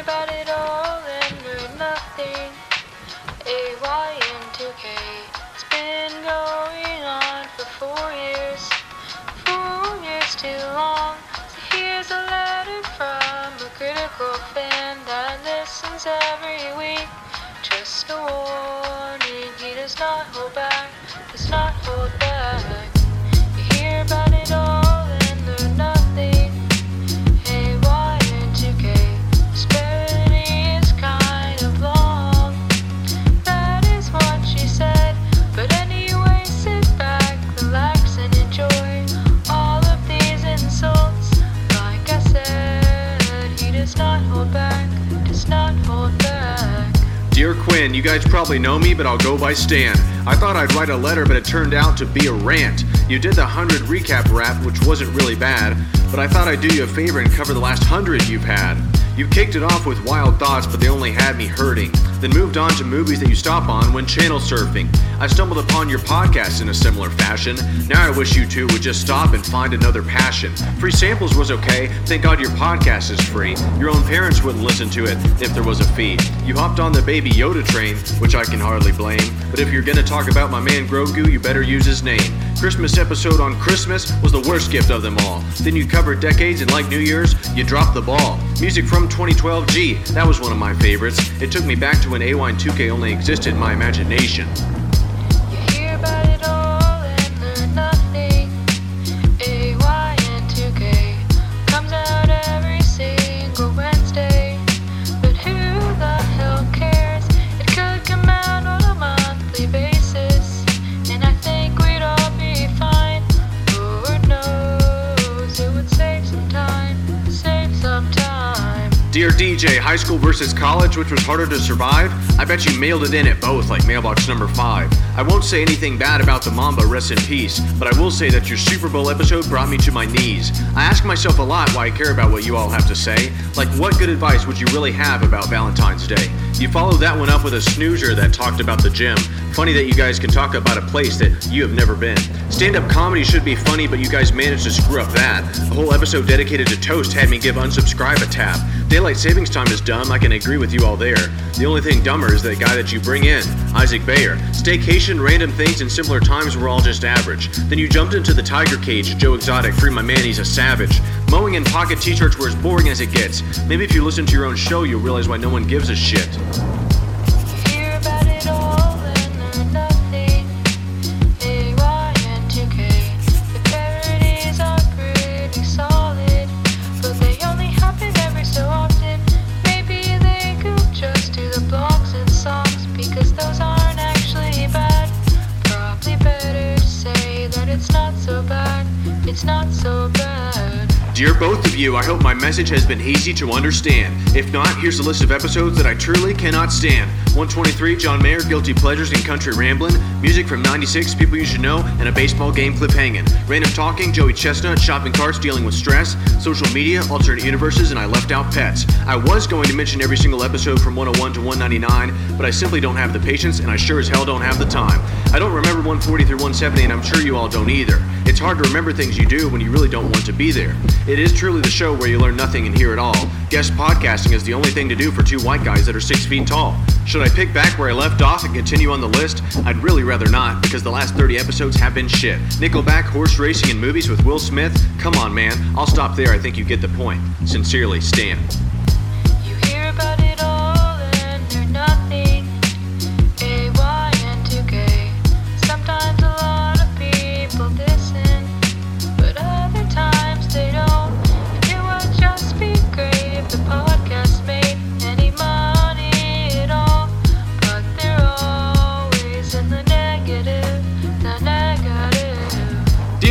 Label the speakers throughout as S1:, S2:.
S1: about it all and learn nothing. AY and 2K. It's been going on for four years. Four years too long. So here's a letter from a critical fan that listens every week. Just a
S2: Quinn, you guys probably know me, but I'll go by Stan. I thought I'd write a letter, but it turned out to be a rant. You did the 100 recap rap, which wasn't really bad, but I thought I'd do you a favor and cover the last 100 you've had. You kicked it off with wild thoughts, but they only had me hurting. Then moved on to movies that you stop on when channel surfing. I stumbled upon your podcast in a similar fashion. Now I wish you two would just stop and find another passion. Free samples was okay. Thank God your podcast is free. Your own parents wouldn't listen to it if there was a fee. You hopped on the Baby Yoda train, which I can hardly blame. But if you're gonna talk about my man Grogu, you better use his name. Christmas episode on Christmas was the worst gift of them all. Then you covered decades, and like New Year's, you dropped the ball. Music from 2012 G, that was one of my favorites. It took me back to when AY and 2K only existed in my imagination. Dear DJ, high school versus college, which was harder to survive? I bet you mailed it in at both, like mailbox number 5. I won't say anything bad about the Mamba, rest in peace, but I will say that your Super Bowl episode brought me to my knees. I ask myself a lot why I care about what you all have to say. Like, what good advice would you really have about Valentine's Day? You followed that one up with a snoozer that talked about the gym. Funny that you guys can talk about a place that you have never been. Stand up comedy should be funny, but you guys managed to screw up that. A whole episode dedicated to toast had me give unsubscribe a tap. Daylight savings time is dumb, I can agree with you all there. The only thing dumber is that guy that you bring in, Isaac Bayer. Staycation, random things, and simpler times were all just average. Then you jumped into the tiger cage, Joe Exotic, free my man, he's a savage. Mowing and pocket t-shirts were as boring as it gets. Maybe if you listen to your own show, you'll realize why no one gives a shit.
S1: It's not so bad.
S2: Dear both of you, I hope my message has been easy to understand. If not, here's a list of episodes that I truly cannot stand. 123, John Mayer, Guilty Pleasures and Country Ramblin', music from 96, People You Should Know, and a baseball game clip hanging. Random Talking, Joey Chestnut, Shopping Carts, Dealing with Stress, Social Media, Alternate Universes, and I Left Out Pets. I was going to mention every single episode from 101 to 199, but I simply don't have the patience, and I sure as hell don't have the time. I don't remember 140 through 170, and I'm sure you all don't either. It's hard to remember things you do when you really don't want to be there. It is truly the show where you learn nothing and hear it all. Guest podcasting is the only thing to do for two white guys that are six feet tall. Should I pick back where I left off and continue on the list? I'd really rather not, because the last 30 episodes have been shit. Nickelback, horse racing, and movies with Will Smith? Come on, man. I'll stop there. I think you get the point. Sincerely, Stan.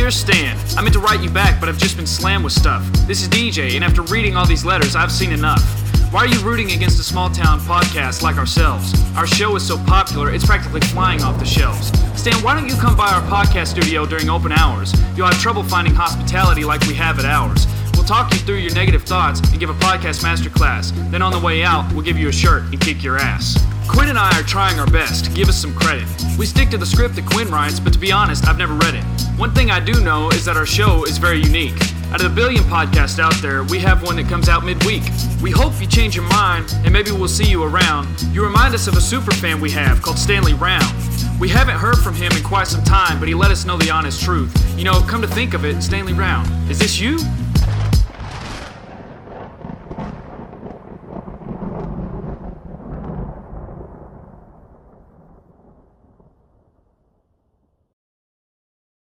S3: Dear Stan, I meant to write you back, but I've just been slammed with stuff. This is DJ, and after reading all these letters, I've seen enough. Why are you rooting against a small town podcast like ourselves? Our show is so popular, it's practically flying off the shelves. Stan, why don't you come by our podcast studio during open hours? You'll have trouble finding hospitality like we have at ours. We'll talk you through your negative thoughts and give a podcast masterclass. Then on the way out, we'll give you a shirt and kick your ass. Quinn and I are trying our best. Give us some credit. We stick to the script that Quinn writes, but to be honest, I've never read it. One thing I do know is that our show is very unique. Out of the billion podcasts out there, we have one that comes out midweek. We hope you change your mind and maybe we'll see you around. You remind us of a super fan we have called Stanley Round. We haven't heard from him in quite some time, but he let us know the honest truth. You know, come to think of it, Stanley Round, is this you?